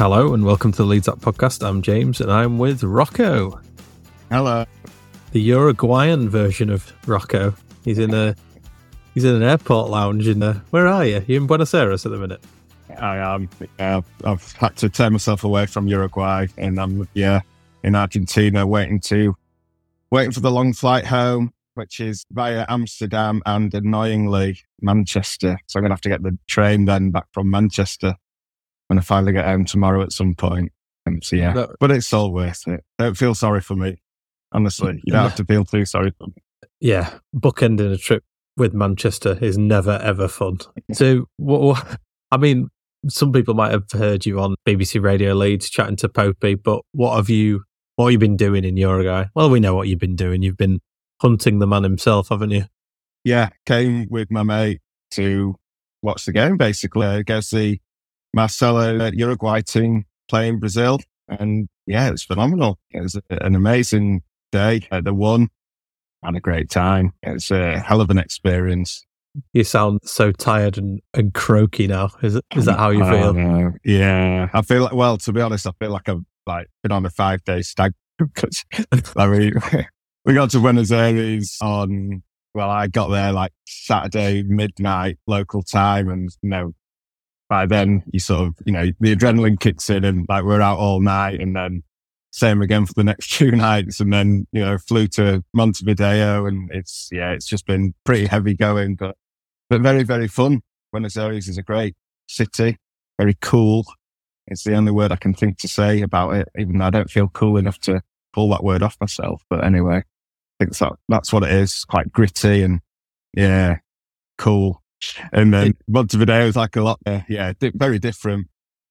Hello and welcome to the Leads Up podcast. I'm James and I'm with Rocco, Hello. the Uruguayan version of Rocco. He's in a he's in an airport lounge in a, where are you? You in Buenos Aires at the minute? I am. Yeah, I've had to tear myself away from Uruguay, and I'm yeah in Argentina, waiting to waiting for the long flight home, which is via Amsterdam and annoyingly Manchester. So I'm gonna have to get the train then back from Manchester when I finally get home tomorrow at some point. And so yeah, That- but it's all worth it. Don't feel sorry for me. Honestly, you don't have to feel too sorry for me. Yeah, bookending a trip with Manchester is never ever fun. So, what, what- I mean, some people might have heard you on BBC Radio Leeds chatting to Popey, but what have you what have you been doing in Uruguay? Well, we know what you've been doing. You've been hunting the man himself, haven't you? yeah, came with my mate to watch the game, basically. Uh, go see Marcelo uh, Uruguay team playing Brazil. And yeah, it was phenomenal. It was an amazing day. Uh, they won. Had a great time. It was a hell of an experience. You sound so tired and, and croaky now. Is it, is that how you feel? know. Yeah. I feel like, well, to be honest, I feel like I've like been on a five day stag. 'Cause, I mean, we got to Buenos Aires on, well, I got there like Saturday midnight local time. And, you know, by then you sort of, you know, the adrenaline kicks in and like we're out all night and then same again for the next two nights. And then, you know, flew to Montevideo oh, and it's, yeah, it's just been pretty heavy going, but, but very, very fun. Buenos Aires is a great city, very cool. It's the only word I can think to say about it, even though I don't feel cool enough to pull that word off myself. But anyway, I think that, that's what it is. It's quite gritty and yeah, cool. And then Montevideo is like a lot, uh, yeah, very different.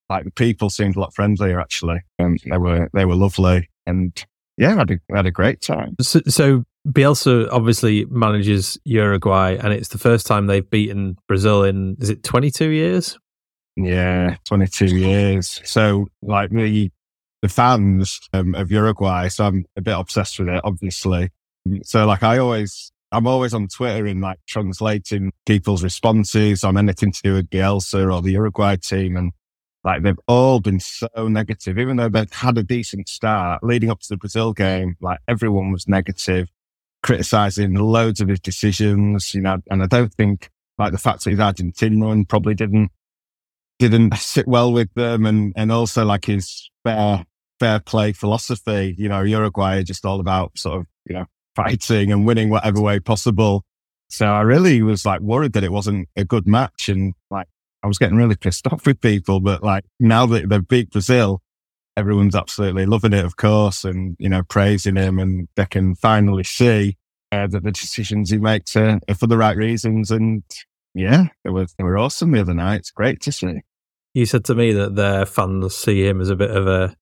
Like the people seemed a lot friendlier actually. And they were, they were lovely. And yeah, I had a, I had a great time. So, so Bielsa obviously manages Uruguay, and it's the first time they've beaten Brazil in is it 22 years? Yeah, 22 years. So, like the the fans um, of Uruguay, so I'm a bit obsessed with it, obviously. So, like, I always, I'm always on Twitter and like translating people's responses on anything to do with Bielsa or the Uruguay team, and like they've all been so negative, even though they've had a decent start leading up to the Brazil game. Like everyone was negative, criticizing loads of his decisions, you know, and I don't think like the fact that his Argentinian probably didn't didn't sit well with them and, and also like his fair, fair play philosophy. You know, Uruguay are just all about sort of, you know, fighting and winning whatever way possible. So I really was like worried that it wasn't a good match. And like, I was getting really pissed off with people, but like now that they've beat Brazil, everyone's absolutely loving it, of course, and, you know, praising him and they can finally see uh, that the decisions he makes are, are for the right reasons. And yeah, they were, they were awesome the other night. It's great to see. You said to me that their fans see him as a bit of a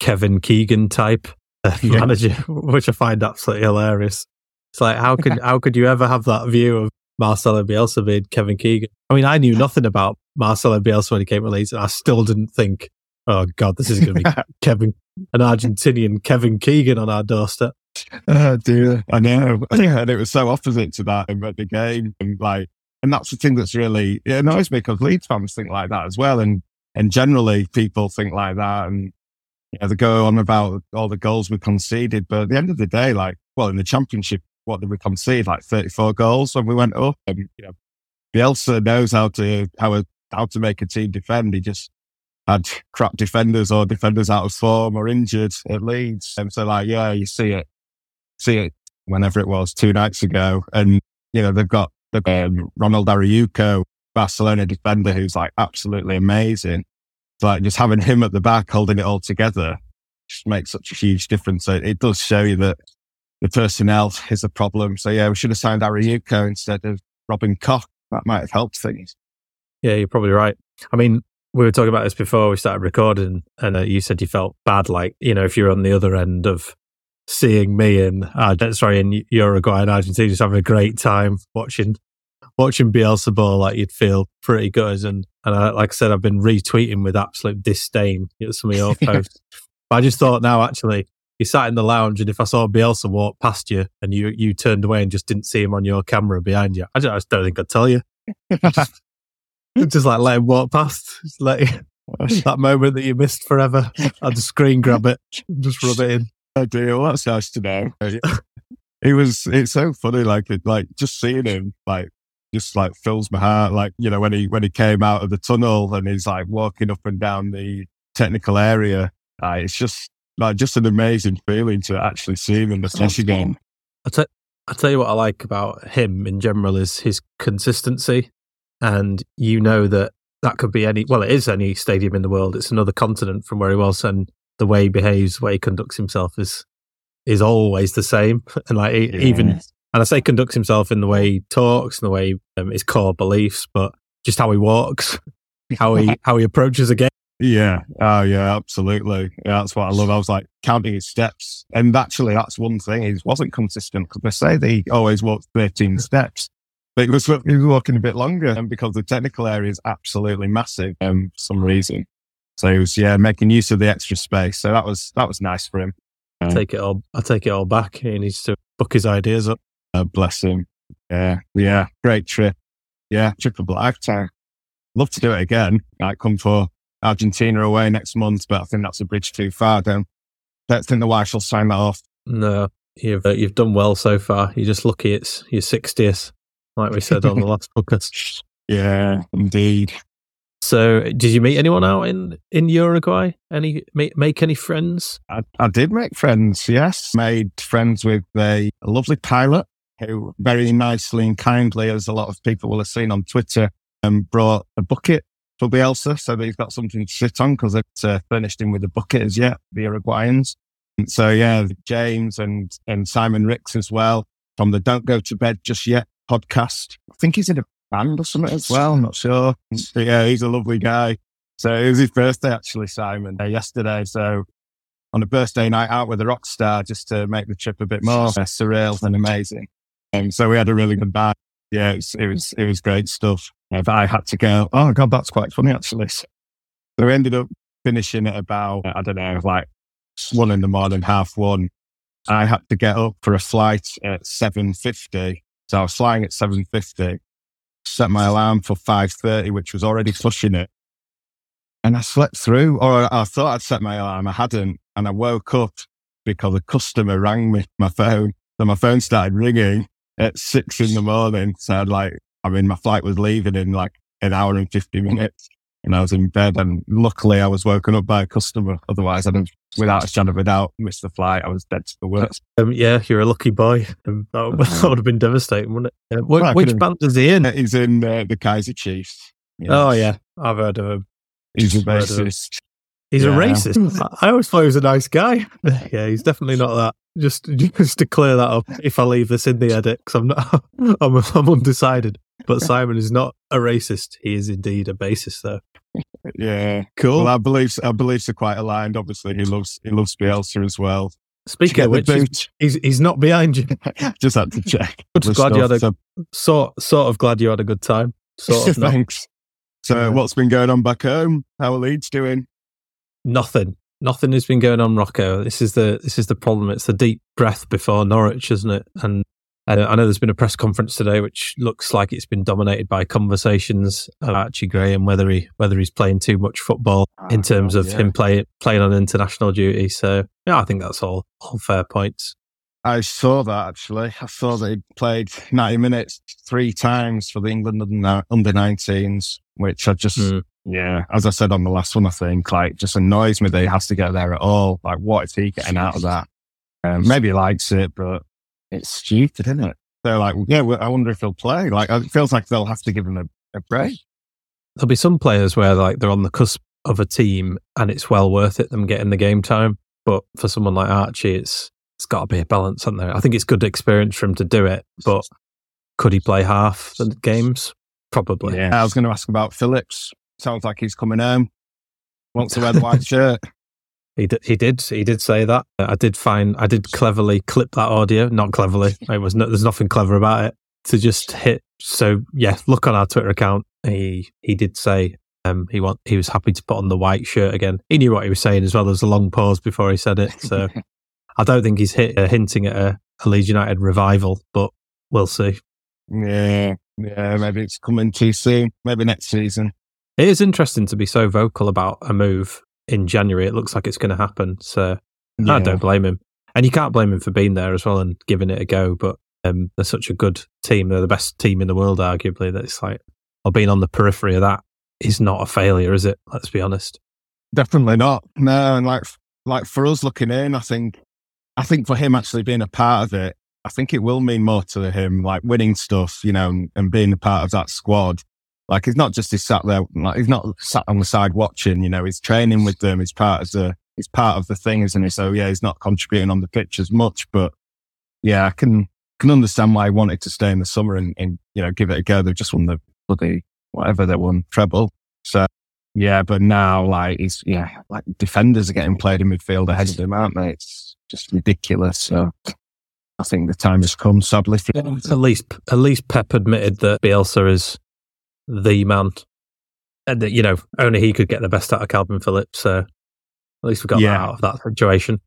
Kevin Keegan type uh, Yeah. manager, which I find absolutely hilarious. It's like how could how could you ever have that view of Marcelo Bielsa being Kevin Keegan? I mean, I knew nothing about Marcelo Bielsa when he came to Leeds, and I still didn't think, oh god, this is going to be Kevin, an Argentinian Kevin Keegan on our doorstep. Oh dear, I know, and it was so opposite to that at the game, and like, and that's the thing that's really it annoys me because Leeds fans think like that as well, and and generally people think like that, and you know, they go on about all the goals we conceded, but at the end of the day, like, well, in the championship, what did we concede? Like thirty four goals when we went up, and you know, Bielsa knows how to how how to make a team defend. He just had crap defenders or defenders out of form or injured at Leeds, and so like, yeah, you see it see it whenever it was two nights ago. And, you know, they've got the um, Ronald Araújo, Barcelona defender, who's like absolutely amazing. Like just having him at the back holding it all together. just makes such a huge difference. So it does show you that the personnel is a problem. So yeah, we should have signed Araújo instead of Robin Koch. That might have helped things. Yeah, you're probably right. I mean, we were talking about this before we started recording, and uh, you said you felt bad, like you know, if you're on the other end of seeing me in, uh, sorry, in Uruguay and Argentina, just having a great time watching watching Bielsa ball, like you'd feel pretty good. And and I, like I said, I've been retweeting with absolute disdain at some of your posts. but I just thought now, actually, you sat in the lounge, and if I saw Bielsa walk past you and you you turned away and just didn't see him on your camera behind you, I just, I just don't think I'd tell you. just, just like let him walk past, just let him, that moment that you missed forever. I'd just screen grab it, just rub it in. I do. Well, that's nice to know. It was. It's so funny. Like, it, like just seeing him, like just like fills my heart. Like, you know, when he, when he came out of the tunnel and he's like walking up and down the technical area, uh, it's just like just an amazing feeling to actually see him in the flesh again. I tell, tell you what I like about him in general is his consistency. And you know that that could be any, well, it is any stadium in the world. It's another continent from where he was. And the way he behaves, the way he conducts himself is, is always the same. And like, yeah. even and I say conducts himself in the way he talks, and the way um, his core beliefs, but just how he walks, how he how he approaches a game. Yeah. Oh, yeah. Absolutely. Yeah, that's what I love. I was like counting his steps, and actually, that's one thing. He wasn't consistent because they say that he always walked thirteen steps, but he was, he was walking a bit longer, and because the technical area is absolutely massive, um, for some reason. So he was, yeah, making use of the extra space. So that was that was nice for him. I take it all. I take it all back. He needs to book his ideas up. Uh, bless him. Yeah, yeah, great trip. Yeah, trip of a lifetime. Love to do it again. I come for Argentina away next month, but I think that's a bridge too far. Don't don't think the wife will sign that off. No, you've uh, you've done well so far. You're just lucky it's your sixtieth, like we said on the last podcast. Yeah, indeed. So, did you meet anyone out in in Uruguay? Any make, make any friends? I, I did make friends. Yes, made friends with a lovely pilot who very nicely and kindly, as a lot of people will have seen on Twitter, um, brought a bucket for Bielsa. So that he's got something to sit on because it's uh, furnished him with a bucket as yet, the Uruguayans. And so, yeah, James and, and Simon Rix as well from the Don't Go to Bed Just Yet podcast. I think he's in a band or something as well. I'm not sure. But yeah, he's a lovely guy. So it was his birthday actually, Simon, uh, yesterday. So on a birthday night out with a rock star just to make the trip a bit more uh, surreal and amazing. And so we had a really good night. Yeah, it was, it was, great stuff. But I had to go, oh God, that's quite funny actually. So we ended up finishing at about, I don't know, like one in the morning, half one. I had to get up for a flight at 7.50. So I was flying at 7.50, set my alarm for 5.30, which was already pushing it. And I slept through, or I thought I'd set my alarm. I hadn't. And I woke up because a customer rang me my phone. So my phone started ringing at six in the morning. So I'd like, I mean, my flight was leaving in like an hour and 50 minutes and I was in bed and luckily I was woken up by a customer. Otherwise I'd have, without a shadow of a doubt, missed the flight. I was dead to the worst. Um, yeah, you're a lucky boy. Um, that, would, that, would have been devastating, wouldn't it? Uh, well, which band is he in? He's in uh, the Kaiser Chiefs. Yes. Oh yeah, I've heard of him. He's a bassist. He's yeah. a racist. I always thought he was a nice guy. yeah, he's definitely not that. Just, just to clear that up, if I leave this in the edit, because I'm not, I'm, I'm undecided. But Simon is not a racist. He is indeed a bassist, though. Yeah, cool. Well, I believe our beliefs are quite aligned. Obviously, he loves he loves Bielsa as well. Speaking of which, he's, he's, he's not behind you. Just had to check. glad you had a so. sort sort of glad you had a good time. Sort of Thanks. So, yeah. what's been going on back home? How are Leeds doing? Nothing. Nothing has been going on, Rocco. This is the this is the problem. It's the deep breath before Norwich, isn't it? And uh, I know there's been a press conference today, which looks like it's been dominated by conversations about Archie Graham whether he whether he's playing too much football oh, in terms of yeah. him playing playing on international duty. So yeah, I think that's all all fair points. I saw that actually. I saw that he played 90 minutes three times for the England under 19s, which I just, mm. Yeah, as I said on the last one, I think, like, just annoys me that he has to get there at all. Like, what is he getting out of that? Um, maybe he likes it, but it's stupid, isn't it? They're like, yeah, well, I wonder if he'll play. Like, it feels like they'll have to give him a, a break. There'll be some players where like they're on the cusp of a team and it's well worth it them getting the game time. but for someone like Archie, it's it's got to be a balance, hasn't there? I think it's good experience for him to do it, but could he play half the games? Probably. Yeah. I was going to ask about Phillips. Sounds like he's coming home. Wants to wear the white shirt. He did. He did. He did say that. I did find. I did cleverly clip that audio. Not cleverly. It was. No, there's nothing clever about it. To just hit. So yeah, look on our Twitter account. He he did say um, he want he was happy to put on the white shirt again. He knew what he was saying as well. There was a long pause before he said it. So I don't think he's hit, uh, hinting at a, a Leeds United revival, but we'll see. Yeah, yeah, maybe it's coming too soon. Maybe next season. It is interesting to be so vocal about a move in January. It looks like it's going to happen. So yeah. I don't blame him. And you can't blame him for being there as well and giving it a go. But um, they're such a good team. They're the best team in the world, arguably, that it's like, or being on the periphery of that is not a failure, is it? Let's be honest. Definitely not. No, and like like for us looking in, I think I think for him actually being a part of it, I think it will mean more to him, like winning stuff, you know, and, and being a part of that squad. Like he's not just he's sat there, like he's not sat on the side watching, you know, he's training with them. He's part of the, he's part of the thing, isn't he? So yeah, he's not contributing on the pitch as much, but yeah, I can, can understand why he wanted to stay in the summer and, and you know, give it a go. They've just won the bloody whatever they won treble. So yeah, but now like he's yeah, like defenders are getting played in midfield ahead of him, aren't they? It's just ridiculous. So I think the time has come. Sadly, at least at least Pep admitted that Bielsa is the man, and that you know only he could get the best out of Kalvin Phillips. So at least we got yeah. out of that situation.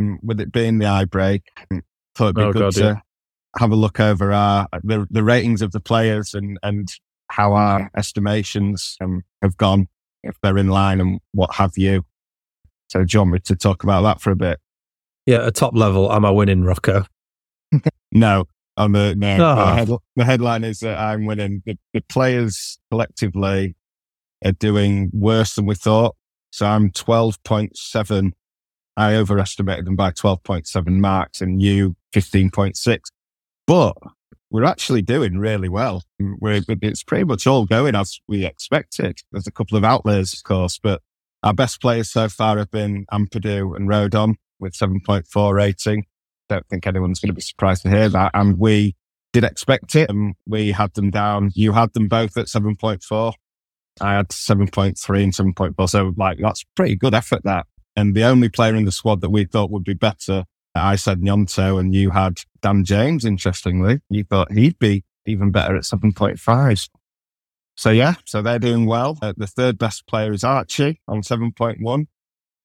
Mm, with it being the eye break, thought it'd be oh, good God, to yeah. have a look over our the, the ratings of the players and and how our estimations um, have gone, if they're in line and what have you. So, John, we to talk about that for a bit. Yeah, at top level, am I winning, Rocco? no, I'm no. Oh. The, head, the, headline is that I'm winning. The, the players collectively are doing worse than we thought. So I'm 12.7. I overestimated them by 12.7 marks and you 15.6. But we're actually doing really well. Mm, we're, it's pretty much all going as we expected. There's a couple of outliers, of course, but our best players so far have been Ampadu and Rodon with 7.4 rating. Don't think anyone's going to be surprised to hear that. And we did expect it. And we had them down. You had them both at 7.4. I had 7.3 and 7.4. So like, that's pretty good effort that. And the only player in the squad that we thought would be better I said Gnonto and you had Dan James, interestingly. You thought he'd be even better at 7.5. So yeah, so they're doing well. Uh, the third best player is Archie on 7.1,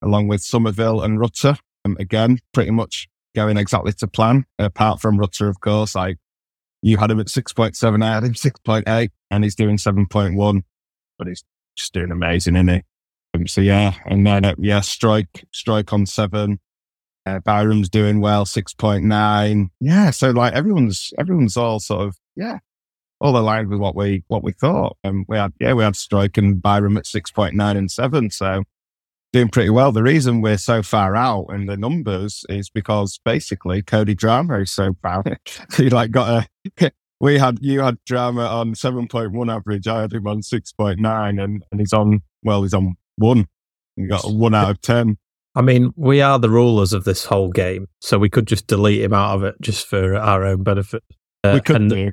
along with Summerville and Rutter. Um, again, pretty much going exactly to plan, apart from Rutter, of course. Like you had him at 6.7, I had him 6.8, and he's doing 7.1, but he's just doing amazing, isn't he? Um, so yeah, and then uh, yeah, Struijk, Struijk on seven, uh, Byram's doing well, 6.9. Yeah. So like everyone's, everyone's all sort of, yeah, all aligned with what we, what we thought. And um, we had, yeah, we had Struijk and Byram at 6.9 and seven. So doing pretty well. The reason we're so far out in the numbers is because basically Cody Drameh is so bad. he like got a, we had, you had Drameh on 7.1 average. I had him on 6.9 and, and he's on, well, he's on one. He got one out of 10. I mean, we are the rulers of this whole game, so we could just delete him out of it just for our own benefit. Uh, we could and, do.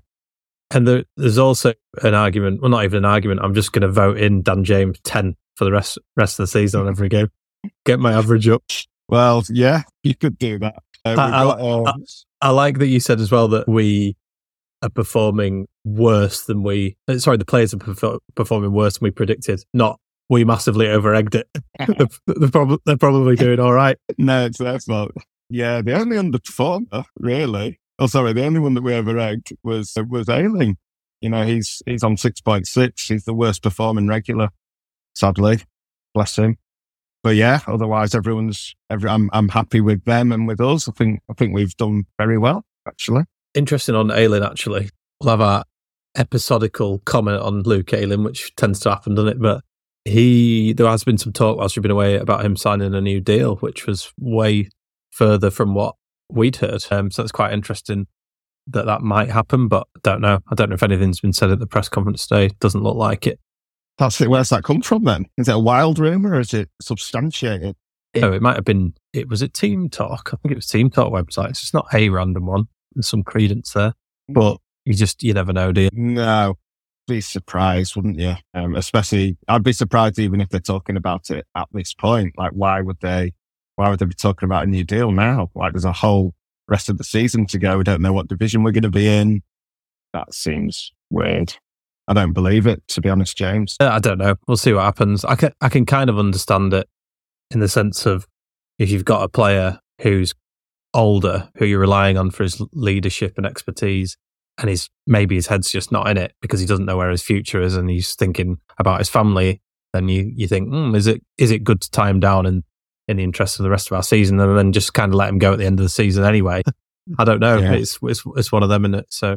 And there, there's also an argument. Well, not even an argument. I'm just going to vote in Dan James ten for the rest rest of the season on every game. Get my average up. Well, yeah, you could do that. Uh, I, got, I, I, I, like that you said as well that we are performing worse than we. Uh, sorry, the players are performing worse than we predicted. Not we massively over-egged it. they're, they're, prob- they're, probably doing all right. no, it's their fault. Yeah, the only underperformer, really. Oh, sorry, the only one that we over-egged was was Ayling. You know, he's he's on six point six. He's the worst performing regular. Sadly, bless him. But yeah, otherwise everyone's. Every, I'm I'm happy with them and with us. I think I think we've done very well actually. Interesting on Ayling actually. We'll have our episodical comment on Luke Ayling, which tends to happen, doesn't it? But he there has been some talk whilst you've been away about him signing a new deal, which was way further from what we'd heard. Um, so it's quite interesting that that might happen, but I don't know. I don't know if anything's been said at the press conference today. Doesn't look like it. That's it. Where's that come from then? Is it a wild rumor or is it substantiated? No, it might have been. It was a Team Talk. I think it was Team Talk website. It's not a random one. There's some credence there, but you just you never know, do you? No, be surprised, wouldn't you? Um, especially, I'd be surprised even if they're talking about it at this point. Like, why would they? Why would they be talking about a new deal now? Like, there's a whole rest of the season to go. We don't know what division we're going to be in. That seems weird. I don't believe it, to be honest, James. Uh, I don't know. We'll see what happens. I can I can kind of understand it in the sense of if you've got a player who's older, who you're relying on for his leadership and expertise, and his maybe his head's just not in it because he doesn't know where his future is, and he's thinking about his family. Then you you think, mm, is it is it good to tie him down and in the interest of the rest of our season, and then just kind of let him go at the end of the season anyway? I don't know. Yeah. It's, it's it's one of them, is it? So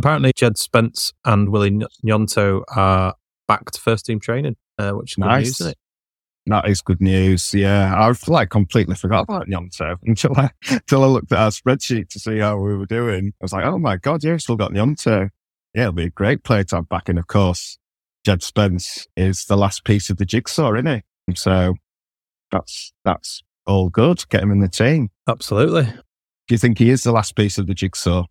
Apparently, Jed Spence and Willy Ny- Gnonto are back to first team training, uh, which is good Nice. news, isn't it? That is good news. Yeah. I've like completely forgot about Gnonto until I, until I looked at our spreadsheet to see how we were doing. I was like, oh my God, yeah, still got Gnonto. Yeah, it'll be a great player to have back. And of course, Jed Spence is the last piece of the jigsaw, isn't he? So that's, that's all good. Get him in the team. Absolutely. Do you think he is the last piece of the jigsaw?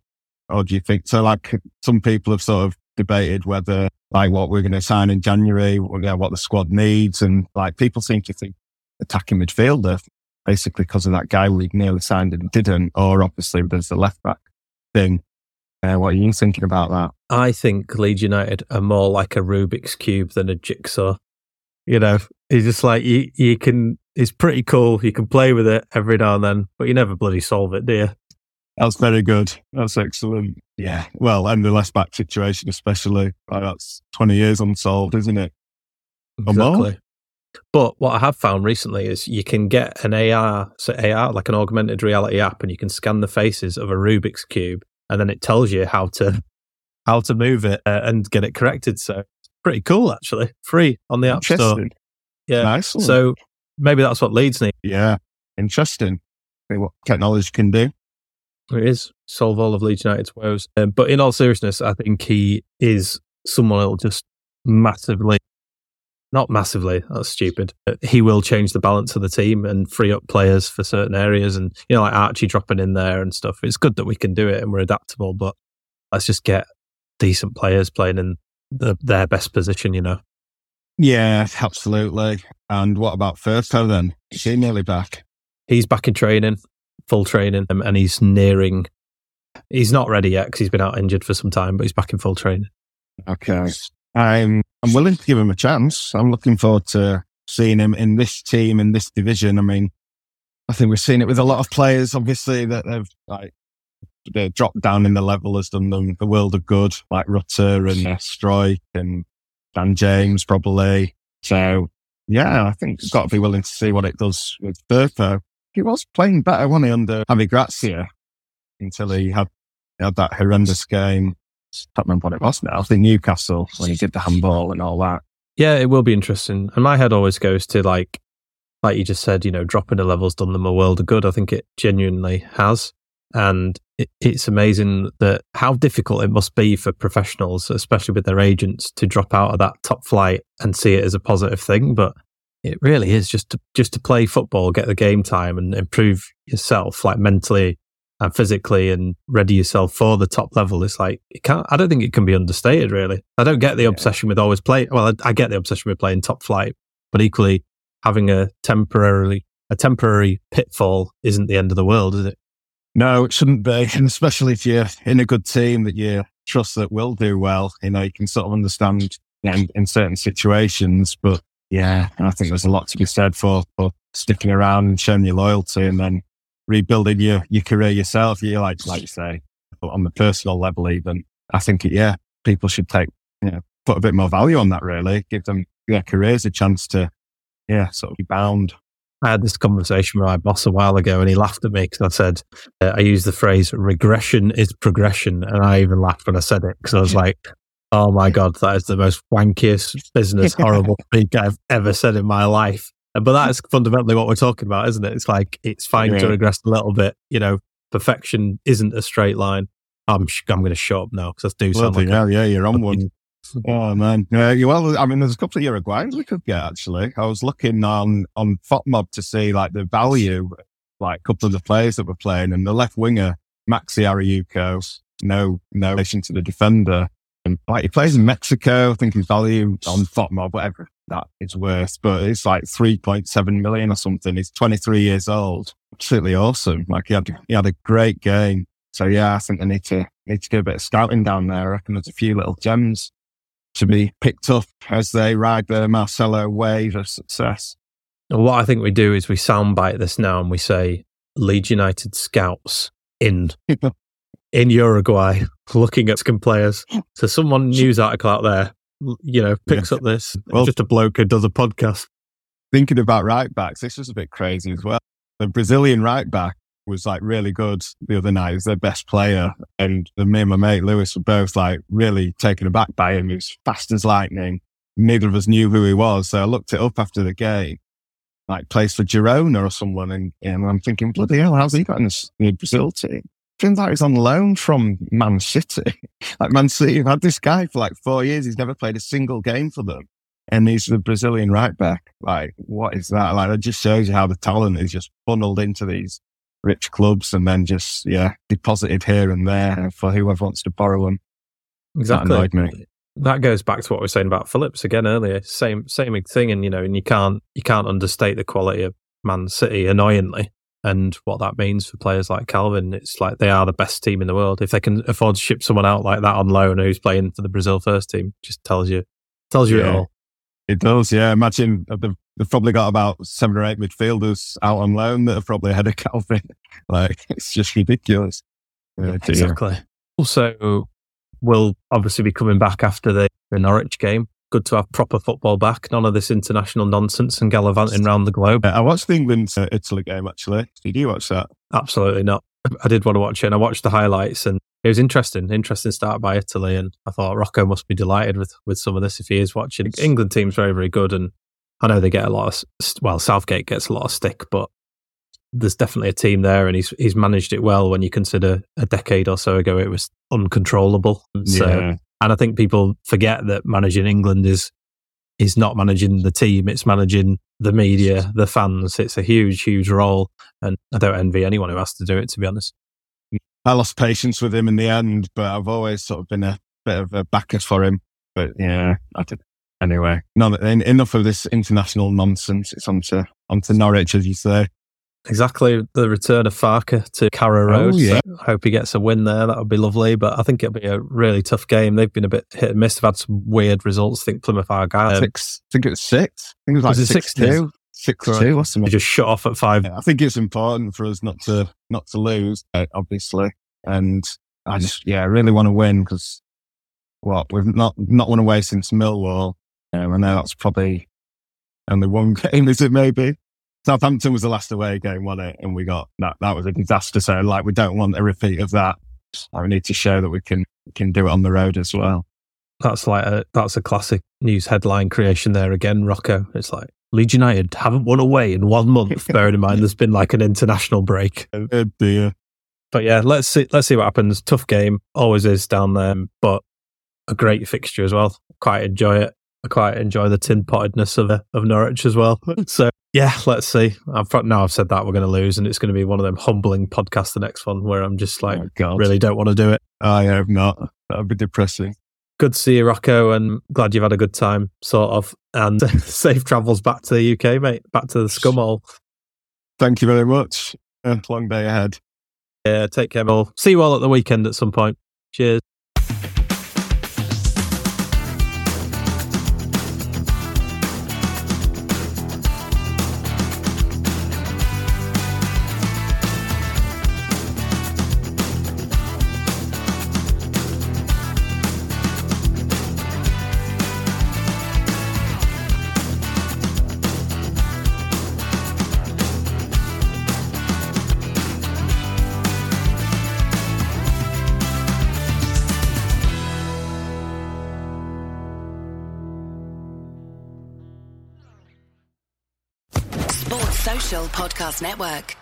Or do you think so? Like some people have sort of debated whether like what we're going to sign in January, what, the squad needs. And like people seem to think attacking midfielder basically because of that guy we nearly signed and didn't. Or obviously there's the left back thing. Uh, what are you thinking about that? I think Leeds United are more like a Rubik's cube than a jigsaw. You know, it's just like you, you can. It's pretty cool. You can play with it every now and then, but you never bloody solve it, do you? That's very good. That's excellent. Yeah. Well, and the left back situation, especially, like that's 20 years unsolved, isn't it? Exactly. But what I have found recently is you can get an AR, so AR, like an augmented reality app, and you can scan the faces of a Rubik's cube, and then it tells you how to how to move it uh, and get it corrected. So it's pretty cool, actually. Free on the App Store. Yeah. Nice. So maybe that's what leads me. Yeah, interesting. What technology can do. It is solve all of Leeds United's woes. Um, but in all seriousness, I think he is someone who'll just massively, not massively, that's stupid. He will change the balance of the team and free up players for certain areas. And, you know, like Archie dropping in there and stuff. It's good that we can do it and we're adaptable, but let's just get decent players playing in the, their best position, you know. Yeah, absolutely. And what about Firpo then? Is he nearly back? He's back in training, full training, um, and he's nearing. He's not ready yet because he's been out injured for some time, but he's back in full training. Okay. I'm I'm willing to give him a chance. I'm looking forward to seeing him in this team in this division. I mean, I think we've seen it with a lot of players, obviously, that they've like they dropped down in the level has done them the world of good, like Rutter and uh, Struijk and Dan James probably. So yeah, I think it's got to be willing to see what it does with Firpo. He was playing better, wasn't he, under Javi Gracia until he had, he had that horrendous game. I can't remember what it was now. I think Newcastle when he did the handball and all that. Yeah, it will be interesting. And my head always goes to like, like you just said, you know, dropping the levels done them a world of good. I think it genuinely has. And it, it's amazing that how difficult it must be for professionals, especially with their agents, to drop out of that top flight and see it as a positive thing. But it really is just to, just to play football, get the game time and improve yourself, like mentally and physically and ready yourself for the top level. It's like, it can't, I don't think it can be understated, really. I don't get the Yeah. obsession with always playing. Well, I, I get the obsession with playing top flight, but equally having a temporarily, a temporary pitfall isn't the end of the world, is it? No, it shouldn't be. And especially if you're in a good team that you trust that will do well, you know, you can sort of understand in, in certain situations. But yeah, I think there's a lot to be said for, for sticking around and showing your loyalty and then rebuilding your, your career yourself. You like, like you say, on the personal level, even. I think, yeah, people should take, you know, put a bit more value on that really, give them their careers a chance to, yeah, sort of be bound. I had this conversation with my boss a while ago and he laughed at me because I said, uh, I used the phrase regression is progression. And I even laughed when I said it because I was like, oh my God, that is the most wankiest business, horrible thing I've ever said in my life. But that's fundamentally what we're talking about, isn't it? It's like, it's fine Yeah. to regress a little bit. You know, perfection isn't a straight line. I'm, sh- I'm going to shut up now because I do sound Bloody like a hell, yeah, you're on one. fucking- Oh man, yeah. Well, I mean, there's a couple of Uruguayans we could get actually. I was looking on on FOTMob to see like the value, like a couple of the players that were playing, and the left winger Maxi Araújo, no no relation to the defender, and like he plays in Mexico. I think his value on FOTMob, whatever that is worth, but it's like three point seven million or something. He's 23 years old. Absolutely awesome. Like he had he had a great game. So yeah, I think I need to need to do a bit of scouting down there. I reckon there's a few little gems to be picked up as they ride the Marcelo wave of success. And what I think we do is we soundbite this now and we say Leeds United scouts in in Uruguay looking at some players. So someone news article out there, you know, picks up this. Well- just a bloke who does a podcast. Thinking about right backs, this was a bit crazy as well. The Brazilian right back was like really good the other night. He's was their best player. And me and my mate Lewis were both like really taken aback by him. He was fast as lightning. Neither of us knew who he was. So I looked it up after the game. Like plays for Girona or someone. And, and I'm thinking, bloody hell, how's he got in this in the Brazil team? Seems like he's on loan from Man City. like Man City have had this guy for like four years. He's never played a single game for them. And he's the Brazilian right back. Like, what is that? Like, it just shows you how the talent is just funneled into these rich clubs and then just, yeah, deposited here and there for whoever wants to borrow them. Exactly. That annoyed me. That goes back to what we were saying about Phillips again earlier. Same same thing, and you know, and you can't you can't understate the quality of Man City annoyingly, and what that means for players like Kalvin. It's like they are the best team in the world. If they can afford to ship someone out like that on loan who's playing for the Brazil first team, just tells you tells you it all. It does, yeah. Imagine uh, they've, they've probably got about seven or eight midfielders out on loan that are probably ahead of Kalvin. Like, it's just ridiculous. Uh, dear. Exactly. Also, we'll obviously be coming back after the, the Norwich game. Good to have proper football back. None of this international nonsense and gallivanting around the globe. I watched the England uh, Italy game actually. Did you watch that? Absolutely not. I did want to watch it and I watched the highlights and it was interesting. Interesting start by Italy and I thought Rocco must be delighted with, with some of this if he is watching. England team's very, very good and I know they get a lot of, well, Southgate gets a lot of stick, but there's definitely a team there and he's he's managed it well when you consider a decade or so ago it was uncontrollable. So yeah. And I think people forget that managing England is is not managing the team; it's managing the media, the fans. It's a huge, huge role, and I don't envy anyone who has to do it. To be honest, I lost patience with him in the end, but I've always sort of been a bit of a backer for him. But yeah, I did. Anyway, no, enough of this international nonsense. It's on to, on to Norwich, as you say. Exactly the return of Farke to Carrow Road. Oh, yeah. So I hope he gets a win there. That would be lovely. But I think it'll be a really tough game. They've been a bit hit and miss. They've had some weird results. I think Plymouth Argyle six. I think it was six. I think it was like Was it six, six two. Six two. The they just shut off at five. I think it's important for us not to not to lose, uh, obviously. And I just yeah, I really want to win because what we've not not won away since Millwall. Um, I know that's probably only one game, is it? Maybe Southampton was the last away game, wasn't it? And we got that. That was a disaster. So like, we don't want a repeat of that. I need to show that we can can do it on the road as well. That's like a that's a classic news headline creation there again, Rocco. It's like Leeds United haven't won away in one month. bearing in mind there's been like an international break. Oh dear. But yeah, let's see let's see what happens. Tough game, always is down there, but a great fixture as well. Quite enjoy it. I quite enjoy the tin pottedness of of Norwich as well. So yeah, let's see. I've now I've said that we're going to lose, and it's going to be one of them humbling podcasts. The next one where I'm just like, oh really don't want to do it. I have not. That'd be depressing. good to see you, Rocco, and glad you've had a good time, sort of. And safe travels back to the UK, mate. Back to the scumhole. Thank you very much. A long day ahead. Yeah, take care, all. See you all at the weekend at some point. Cheers. Network.